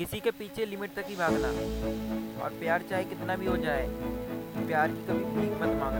किसी के पीछे लिमिट तक ही भागना। और प्यार चाहे कितना भी हो जाए, प्यार की कभी भीख मत मांगना।